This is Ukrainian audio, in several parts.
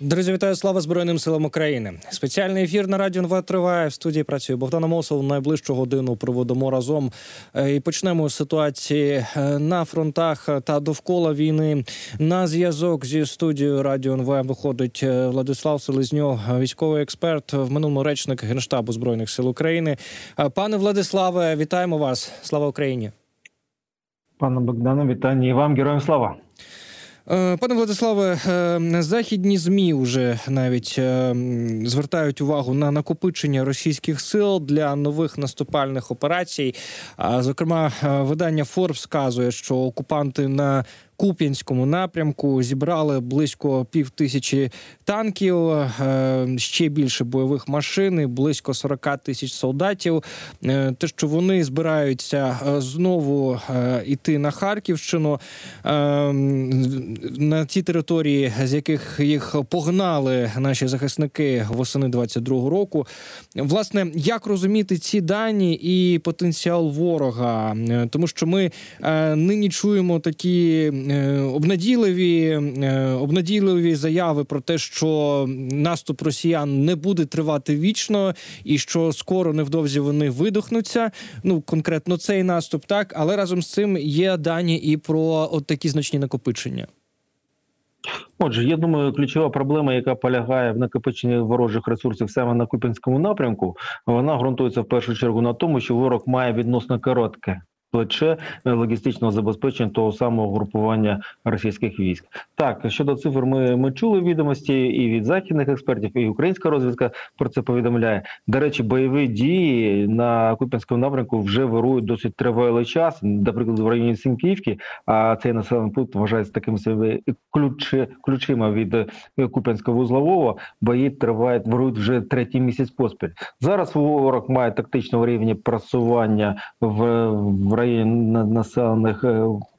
Друзі, вітаю слава Збройним силам України. Спеціальний ефір на радіо НВ триває. В студії працює Богдан Амосов. Найближчу годину проведемо разом Е, і почнемо з ситуації е, на фронтах та довкола війни. На зв'язок зі студією Радіо НВ виходить е, Владислав Селезньов, військовий експерт, в минулому речник генштабу збройних сил України. Пане Владиславе, вітаємо вас! Слава Україні! Пане Богдане, вітання і вам, героям слава. Е, Пане Владиславе, е, західні змі вже навіть е, звертають увагу на накопичення російських сил для нових наступальних операцій. Зокрема, видання Forbes сказує, що окупанти на Куп'янському напрямку зібрали близько пів тисячі танків, е, ще більше бойових машин, близько 40 тисяч солдатів. Е, Те, що вони збираються е, знову іти на Харківщину на ті території, з яких їх погнали наші захисники восени 22-го року. Власне, як розуміти ці дані і потенціал ворога? Тому що ми нині чуємо такі обнадійливі, е, обнадійливі заяви про те, що наступ росіян не буде тривати вічно, і що скоро невдовзі вони видохнуться. Ну конкретно цей наступ, так але разом з цим є дані і про от такі значні накопичення. Отже, я думаю, ключова проблема, яка полягає в накопиченні ворожих ресурсів саме на Купінському напрямку, вона ґрунтується в першу чергу на тому, що ворог має відносно коротке. Плече е, логістичного забезпечення того самого групування російських військ. Так щодо цифр, ми, ми чули відомості і від західних експертів, і українська розвідка про це повідомляє. До речі, бойові дії на Куп'янському напрямку вже вирують досить тривалий час. Наприклад, в районі Сінківки, а цей населений пункт вважається таким собі ключ, ключима від е, Куп'янського вузлового. Бої тривають вирують вже третій місяць поспіль. Зараз ворог має тактичного рівня просування в, в районі населених е,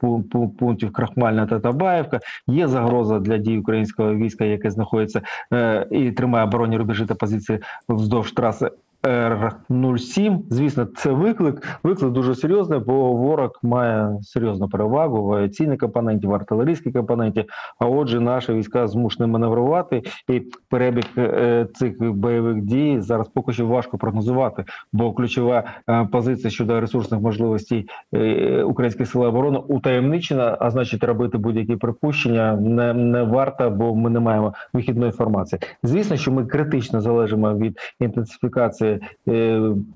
пу- пу- пунктів Крахмальна та Табаєвка. Є загроза для дій українського війська, яке знаходиться е, і тримає оборонні рубежі та позиції вздовж траси. Р-07. Звісно, це виклик. Виклик дуже серйозний, бо ворог має серйозну перевагу в авіаційній компоненті, в артилерійській компоненті. А отже, наші війська змушені маневрувати, і перебіг е, цих бойових дій зараз поки що важко прогнозувати, бо ключова е, позиція щодо ресурсних можливостей е, українських сил оборони утаємничена, а значить, робити будь-які припущення не, не варто, бо ми не маємо вихідної інформації. Звісно, що ми критично залежимо від інтенсифікації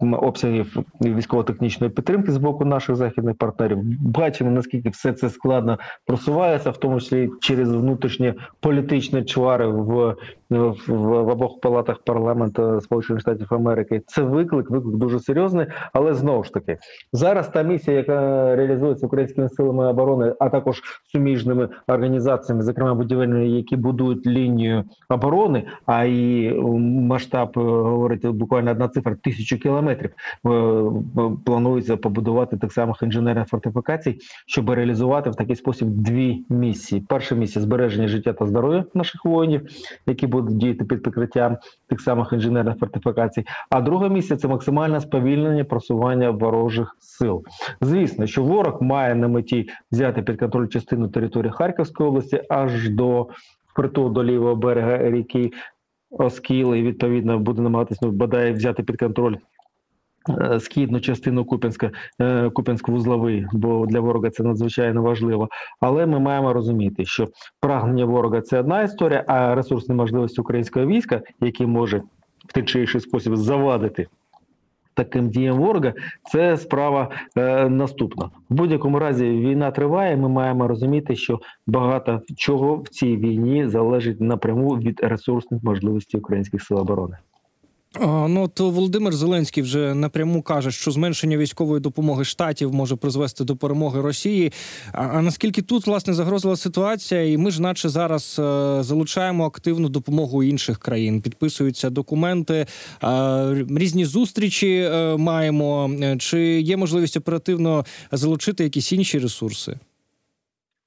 обсягів військово-технічної підтримки з боку наших західних партнерів. Бачимо наскільки все це складно просувається, в тому числі через внутрішні політичні чвари в, в, в обох палатах парламенту Сполучених Штатів Америки. Це виклик, виклик дуже серйозний, але знову ж таки зараз та місія, яка реалізується українськими силами оборони, а також суміжними організаціями, зокрема будівельними, які будують лінію оборони, а і масштаб е, говорить буквально одна цифра тисячу кілометрів. е, Планується побудувати так само інженерних фортифікацій, щоб реалізувати в такий спосіб дві місії: перша місія збереження життя та здоров'я наших воїнів, які будуть діяти під прикриттям тих самих інженерних фортифікацій. А друга місія це максимальне сповільнення просування ворожих сил. Звісно, що ворог має на меті взяти під контроль частину території Харківської області аж до впритул до лівого берега ріки Оскіл, і відповідно буде намагатися ну, бодай взяти під контроль. е, Східну частину Куп'янська, е, Куп'янсько-вузловий, бо для ворога це надзвичайно важливо. Але ми маємо розуміти, що прагнення ворога це одна історія, а ресурсні можливості українського війська, які може в той чи інший спосіб завадити таким діям ворога, це справа е, наступна. В будь-якому разі війна триває. Ми маємо розуміти, що багато чого в цій війні залежить напряму від ресурсних можливостей українських сил оборони. Ну то Володимир Зеленський вже напряму каже, що зменшення військової допомоги штатів може призвести до перемоги Росії. А, наскільки тут власне загрозила ситуація, і ми ж, наче зараз е, залучаємо активну допомогу інших країн, підписуються документи, е, різні зустрічі е, маємо. Чи є можливість оперативно залучити якісь інші ресурси?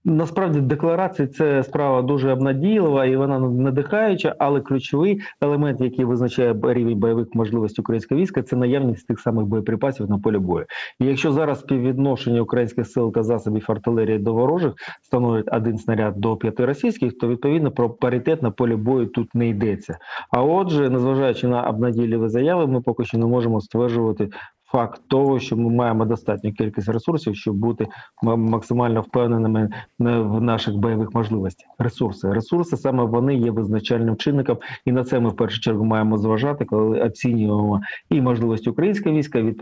Насправді декларації це справа дуже обнадійлива і вона надихаюча, але ключовий елемент, який визначає рівень бойових можливостей українського війська, це наявність тих самих боєприпасів на полі бою. І якщо зараз співвідношення українських сил та засобів артилерії до ворожих становить один снаряд до п'яти російських, то відповідно про паритет на полі бою тут не йдеться. А отже, незважаючи на обнадійливі заяви, ми поки що не можемо стверджувати факт того, що ми маємо достатню кількість ресурсів, щоб бути максимально впевненими в наших бойових можливостях. Ресурси, ресурси саме вони є визначальним чинником, і на це ми в першу чергу маємо зважати, коли оцінюємо і можливість українського війська, і,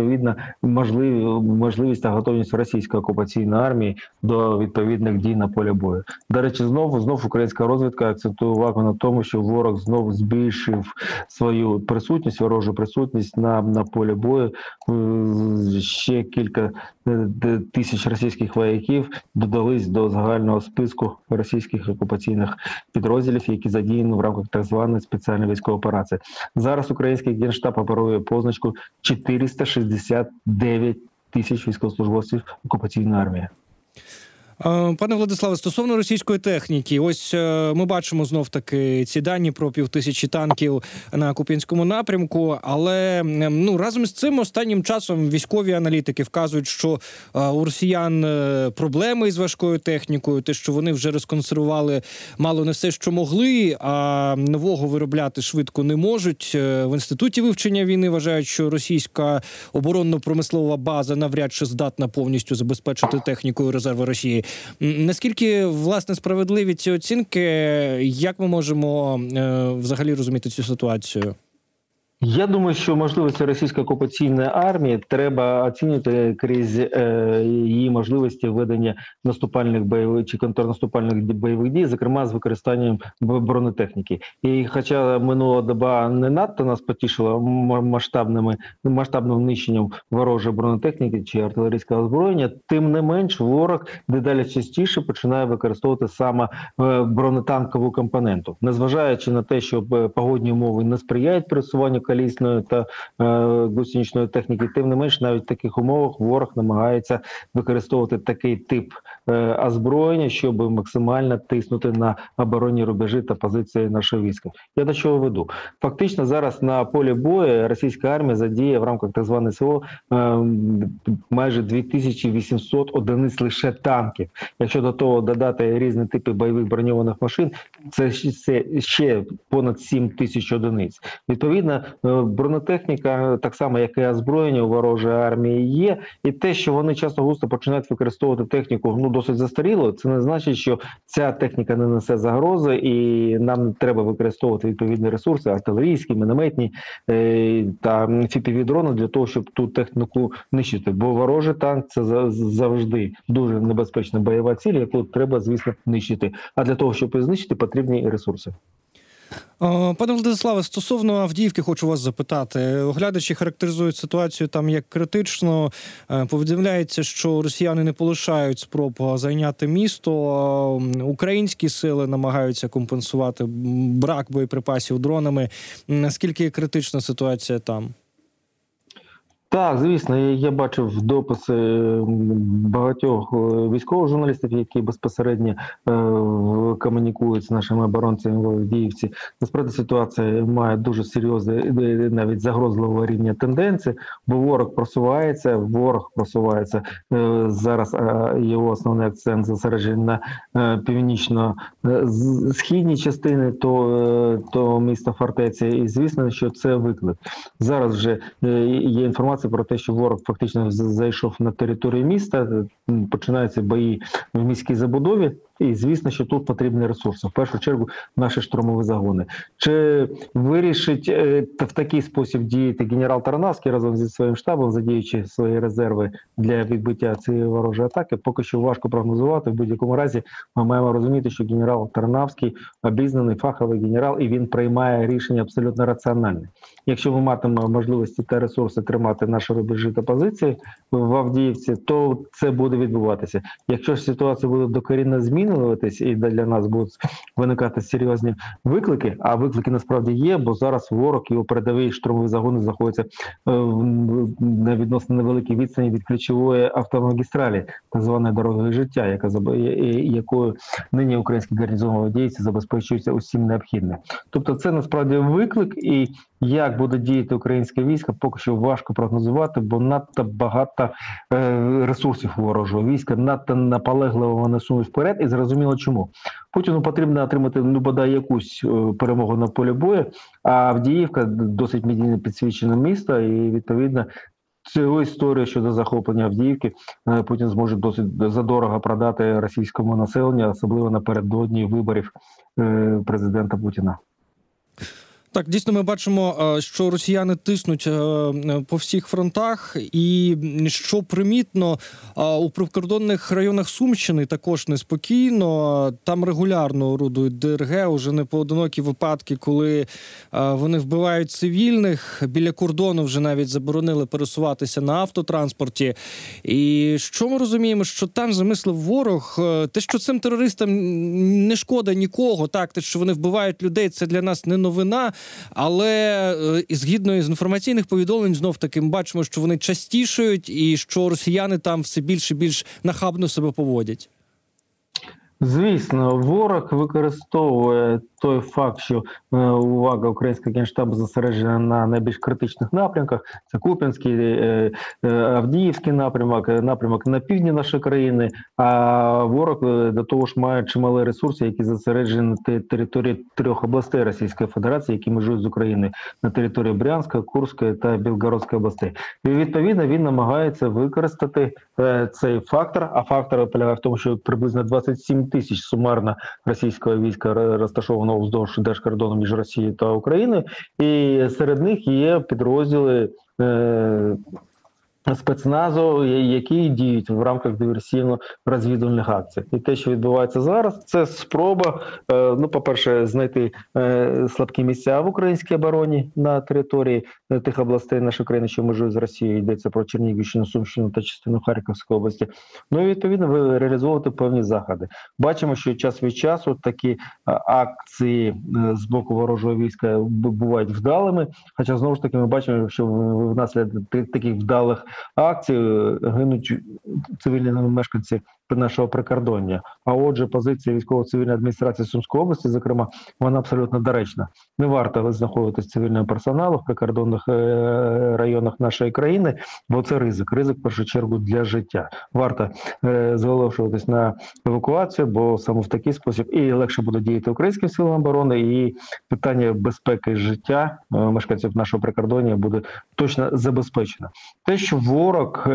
можливі можливість та готовність російської окупаційної армії до відповідних дій на полі бою. До речі, знову знов українська розвідка акцентує увагу на тому, що ворог знову збільшив свою присутність, ворожу присутність на, на полі бою. Е, Ще кілька е, тисяч російських вояків додались до загального списку російських окупаційних підрозділів, які задіяні в рамках так званої спеціальної військової операції. Зараз український генштаб оперує позначку 469 тисяч військовослужбовців окупаційної армії. Е, Пане Владиславе, стосовно російської техніки, ось е, ми бачимо знов таки ці дані про півтисячі танків на Куп'янському напрямку. Але ну разом з цим останнім часом військові аналітики вказують, що е, у росіян проблеми із важкою технікою, те, що вони вже розконсервували мало не все, що могли, а нового виробляти швидко не можуть. В інституті вивчення війни вважають, що російська оборонно-промислова база навряд чи здатна повністю забезпечити технікою резерви Росії. Наскільки власне справедливі ці оцінки? Як ми можемо е, взагалі розуміти цю ситуацію? Я думаю, що можливості російської окупаційної армії треба оцінювати крізь е, її можливості ведення наступальних бойових чи контрнаступальних бойових дій, зокрема з використанням бронетехніки. І хоча минула доба не надто нас потішила масштабними масштабним нищенням ворожої бронетехніки чи артилерійського озброєння, тим не менш ворог дедалі частіше починає використовувати саме е, бронетанкову компоненту, незважаючи на те, що е, погодні умови не сприяють пересуванню колісної та е, гусеничної техніки, тим не менш, навіть в таких умовах ворог намагається використовувати такий тип е, озброєння, щоб максимально тиснути на оборонні рубежі та позиції нашого війська. Я до чого веду? Фактично зараз на полі бою російська армія задіє в рамках так званої СВО е, майже 2800 одиниць лише танків. Якщо до того додати різні типи бойових броньованих машин, це ще- понад 7 тисяч одиниць. Відповідно, бронетехніка, так само як і озброєння у ворожої армії, є. І те, що вони часто густо починають використовувати техніку ну досить застаріло, це не значить, що ця техніка не несе загрози, і нам треба використовувати відповідні ресурси, артилерійські, мінометні е, та fpv дрони для того, щоб ту техніку нищити. Бо ворожий танк це завжди дуже небезпечна бойова ціль, яку треба, звісно, нищити. А для того, щоб її знищити, потрібні ресурси. Е, Пане Владиславе, стосовно Авдіївки, хочу вас запитати. Оглядачі характеризують ситуацію там як критично. Е, Повідомляється, що росіяни не полишають спроб зайняти місто. Е, Українські сили намагаються компенсувати брак боєприпасів дронами. Наскільки критична ситуація там? Так, звісно, я, бачив дописи багатьох е, військових журналістів, які безпосередньо е, комунікують з нашими оборонцями в Авдіївці. Насправді ситуація має дуже серйозне е, навіть загрозливого рівня тенденції, бо ворог просувається, ворог просувається е, зараз. е, Його основний акцент зосереджений на північно-східній частини то, то міста фортеці. І звісно, що це виклик. Зараз вже є інформація про те, що ворог фактично зайшов на територію міста. Починаються бої в міській забудові, і звісно, що тут потрібні ресурси. В першу чергу наші штурмові загони. Чи вирішить е, в такий спосіб діяти генерал Тарнавський разом зі своїм штабом, задіючи свої резерви для відбиття цієї ворожої атаки? Поки що важко прогнозувати. В будь-якому разі ми маємо розуміти, що генерал Тарнавський обізнаний фаховий генерал, і він приймає рішення абсолютно раціональне. Якщо ми матимемо можливості та ресурси тримати наші рубежі та позиції в Авдіївці, то це буде відбуватися. Якщо ж ситуація буде докорінно змінена, змінюватись, і для нас будуть виникати серйозні виклики. А виклики насправді є, бо зараз ворог його передовий штурмові загони знаходяться е, на відносно невеликій відстані від ключової автомагістралі, так званої дороги життя, яка якою нині українські гарнізонові дійці забезпечуються усім необхідним. Тобто, це насправді виклик, і як буде діяти українське військо, поки що важко прогнозувати, бо надто багато е, ресурсів ворожого війська, надто наполегливо вони сунуть вперед, і зрозуміло, чому Путіну потрібно отримати ну бодай якусь е, перемогу на полі бою. А Авдіївка досить медійно підсвічене місто, і відповідно. Цю історію щодо захоплення Авдіївки е, Путін зможе досить задорого продати російському населенню, особливо напередодні виборів е, президента Путіна. Так, дійсно, ми бачимо, е, що росіяни тиснуть е, по всіх фронтах, і що примітно е, у прикордонних районах Сумщини також неспокійно. Там регулярно орудують ДРГ, уже не поодинокі випадки, коли вони вбивають цивільних. Біля кордону вже навіть заборонили пересуватися на автотранспорті. І що ми розуміємо, що там замислив ворог, те, що цим терористам не шкода нікого, так те, що вони вбивають людей, це для нас не новина. Але е, згідно з інформаційних повідомлень, знов таки ми бачимо, що вони частішають, і що росіяни там все більше і більш нахабно себе поводять. Звісно, ворог використовує той факт, що е, увага українського генштабу зосереджена на найбільш критичних напрямках. Це Куп'янський, е, е, Авдіївський напрямок, напрямок на півдні нашої країни. А ворог до того ж має чималі ресурси, які зосереджені на території трьох областей Російської Федерації, які межують з Україною на території Брянська, Курської та Білгородської областей. І відповідно він намагається використати цей фактор. А фактор полягає в тому, що приблизно 27 тисяч сумарно російського війська розташованого вздовж держкордону між Росією та Україною, і серед них є підрозділи. Спецназу, які діють в рамках диверсійно-розвідувальних акцій, і те, що відбувається зараз, це спроба. Е, ну, по перше, знайти е, слабкі місця в українській обороні на території е, тих областей нашої країни, що межують з Росією, йдеться про Чернігівщину, Сумщину та частину Харківської області. Ну і відповідно реалізовувати певні заходи. Бачимо, що час від часу такі акції з боку ворожого війська бувають вдалими. Хоча знову ж таки ми бачимо, що внаслідок таких вдалих акцій гинуть цивільні мешканці нашого прикордоння. А отже, позиція військово-цивільної адміністрації Сумської області, зокрема, вона абсолютно доречна. Не варто знаходитись цивільного персоналу в прикордонних е, районах нашої країни, бо це ризик. Ризик в першу чергу для життя. Варто е, зголошуватись на евакуацію, бо саме в такий спосіб і легше буде діяти українським силам оборони, і питання безпеки життя е, мешканців нашого прикордоння буде точно забезпечено. Те, що ворог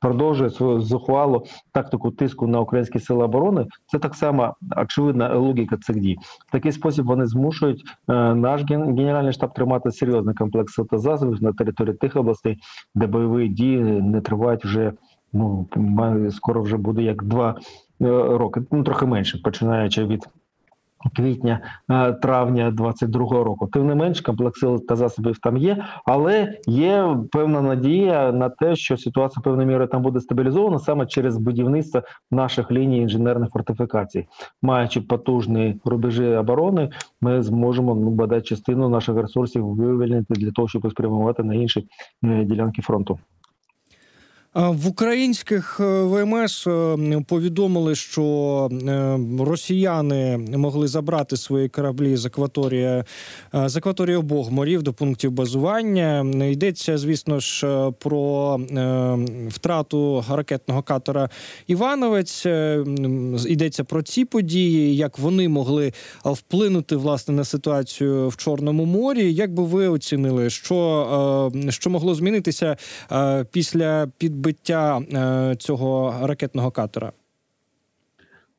продовжує свою зухвалу тактику тиску на українські сили оборони, це так само очевидна логіка цих дій. В такий спосіб вони змушують е, наш генеральний штаб тримати серйозний комплекс засобів на території тих областей, де бойові дії не тривають вже. Ну скоро вже буде як два е, роки, ну трохи менше, починаючи від квітня е, травня 22-го року. Тим не менш, комплекс сил та засобів там є, але є певна надія на те, що ситуація певною мірою там буде стабілізована саме через будівництво наших ліній інженерних фортифікацій, маючи потужні рубежі оборони, ми зможемо ну бодай частину наших ресурсів вивільнити для того, щоб спрямувати на інші е, ділянки фронту. В українських е, ВМС е, повідомили, що е, росіяни могли забрати свої кораблі з акваторії з акваторії обох морів до пунктів базування. Йдеться, звісно ж, про втрату ракетного катера Івановець. Йдеться про ці події, як вони могли вплинути власне на ситуацію в Чорному морі. Як би ви оцінили, що, що могло змінитися після підбиття підбиття е, цього ракетного катера?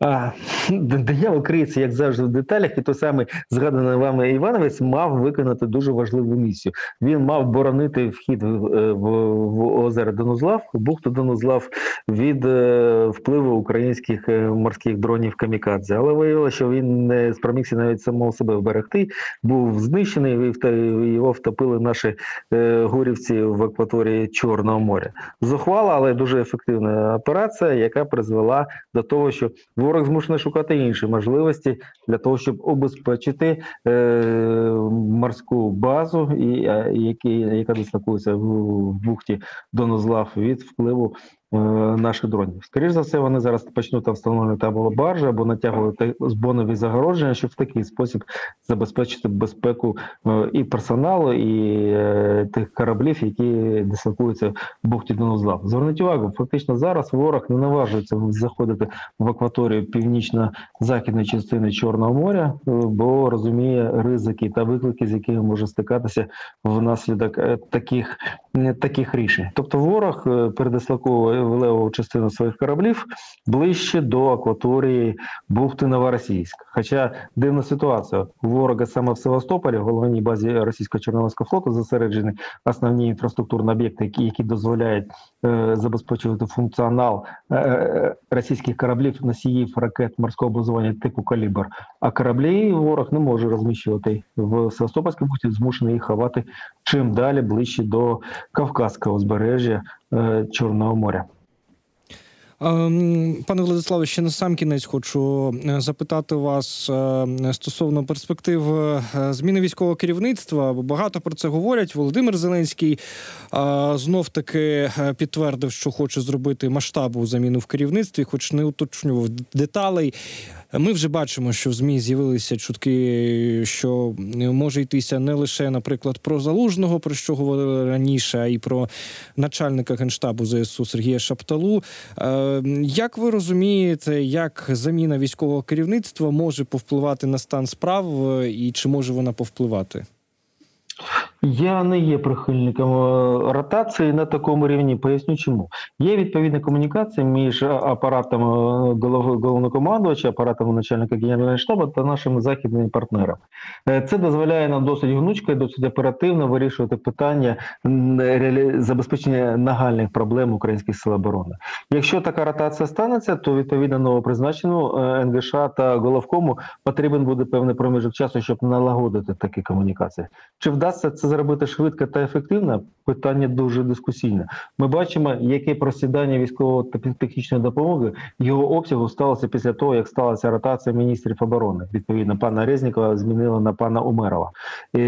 А, Диявол криється, як завжди, в деталях, і той самий згаданий вами Івановець мав виконати дуже важливу місію. Він мав боронити вхід в, в, в озеро Донузлав, бухту Донузлав від е, впливу українських е, морських дронів Камікадзе. Але виявилося, що він не спромігся навіть самого себе вберегти, був знищений, і його втопили наші е, гурівці в акваторії Чорного моря. Зухвала, але дуже ефективна операція, яка призвела до того, що ворог змушений шукати інші можливості для того, щоб обезпечити е, морську базу, і, е, які, яка дислокується в, в бухті Донозлав від впливу е, наших дронів. Скоріше за все, вони зараз почнуть встановлювати або баржі, або натягувати збонові загородження, щоб в такий спосіб забезпечити безпеку е, і персоналу, і е, тих кораблів, які дислокуються в бухті Донозлав. Зверніть увагу, фактично зараз ворог не наважується заходити в акваторію північно-західної частини Чорного моря, бо розуміє ризики та виклики, з якими може стикатися внаслідок таких, таких рішень. Тобто, ворог передислоковує в левову частину своїх кораблів ближче до акваторії бухти Новоросійськ. Хоча дивна ситуація ворога саме в Севастополі, головній базі російського чорноморського флоту, зосереджені основні інфраструктурні об'єкти, які, які дозволяють е, забезпечувати функціонал е, е, російських кораблів носіїв ракет морського базування типу калібр. А кораблі ворог не може розміщувати в Севастопольській бухті, змушений їх ховати чим далі ближче до Кавказського узбережжя Чорного моря. Ем, Пане Владиславе, ще на сам кінець хочу е, запитати вас е, стосовно перспектив е, зміни військового керівництва. Багато про це говорять. Володимир Зеленський знов таки підтвердив, що хоче зробити масштабу заміну в керівництві, хоч не уточнював деталей. Ми вже бачимо, що в змі з'явилися чутки, що може йтися не лише, наприклад, про залужного, про що говорили раніше, а й про начальника генштабу ЗСУ Сергія Шапталу. Е, Як ви розумієте, як заміна військового керівництва може повпливати на стан справ, е, і чи може вона повпливати? Я не є прихильником е, ротації на такому рівні. Поясню, чому є відповідна комунікація між апаратом е, головнокомандувача, апаратом начальника генерального штабу та нашими західними партнерами. Е, Це дозволяє нам досить гнучко і досить оперативно вирішувати питання забезпечення нагальних проблем українських сил оборони. Якщо така ротація станеться, то відповідно новопризначену е, НГШ та головкому потрібен буде певний проміжок часу, щоб налагодити такі комунікації. Чи вдасться це зробити швидко та ефективно? Питання дуже дискусійне. Ми бачимо, яке просідання військової та технічної допомоги його обсягу сталося після того, як сталася ротація міністрів оборони. Відповідно, пана Резнікова змінила на пана Умерова. І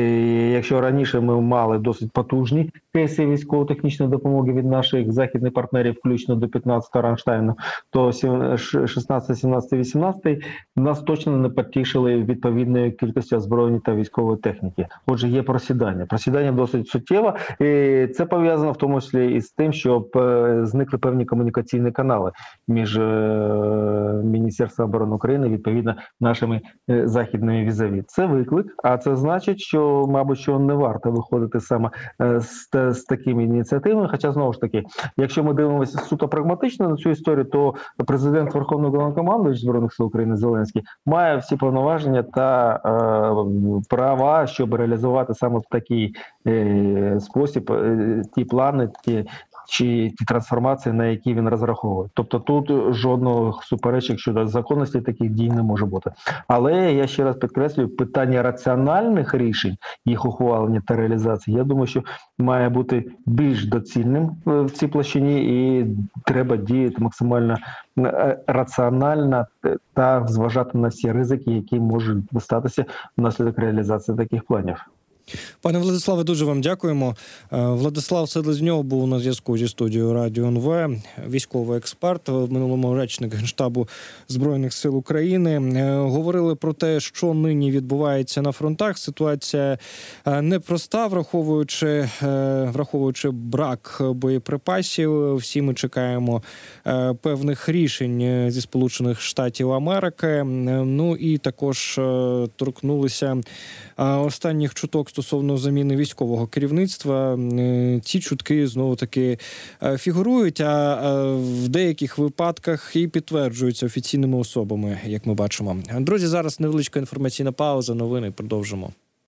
якщо раніше ми мали досить потужні кейси військово-технічної допомоги від наших західних партнерів, включно до 15-го Ранштайну, то сім- ш- 16, 17, 18 нас точно не потішили відповідною кількістю озброєння та військової техніки. Отже, є просідання. Просідання досить суттєве, і це пов'язано в тому числі із тим, що е, зникли певні комунікаційні канали між е, Міністерством оборони України, відповідно, нашими е, західними візаві. Це виклик, а це значить, що, мабуть, що не варто виходити саме з, з такими ініціативами. Хоча знову ж таки, якщо ми дивимося суто прагматично на цю історію, то президент Верховного Головнокомандуюч збройних сил України Зеленський має всі повноваження та е, права, щоб реалізувати саме в е, спосіб е, ті плани, ті. Чи ті трансформації, на які він розраховує, тобто тут жодного суперечок щодо законності таких дій не може бути. Але я ще раз підкреслюю, питання раціональних рішень, їх ухвалення та реалізації, я думаю, що має бути більш доцільним е, в цій площині, і треба діяти максимально е, раціонально е, та зважати на всі ризики, які можуть статися внаслідок реалізації таких планів. Пане Владиславе, дуже вам дякуємо. Е, Владислав Селезньов був на зв'язку зі студією Радіо НВ, військовий експерт, в минулому речник генштабу збройних сил України. Е, Говорили про те, що нині відбувається на фронтах. Ситуація е, непроста, враховуючи враховуючи брак боєприпасів. Всі ми чекаємо певних рішень зі Сполучених Штатів Америки. Ну і також торкнулися останніх чуток стосовно заміни військового керівництва. Е, Ці чутки знову таки е, фігурують, а е, в деяких випадках і підтверджуються офіційними особами, як ми бачимо. Друзі, зараз невеличка інформаційна пауза. Новини продовжимо.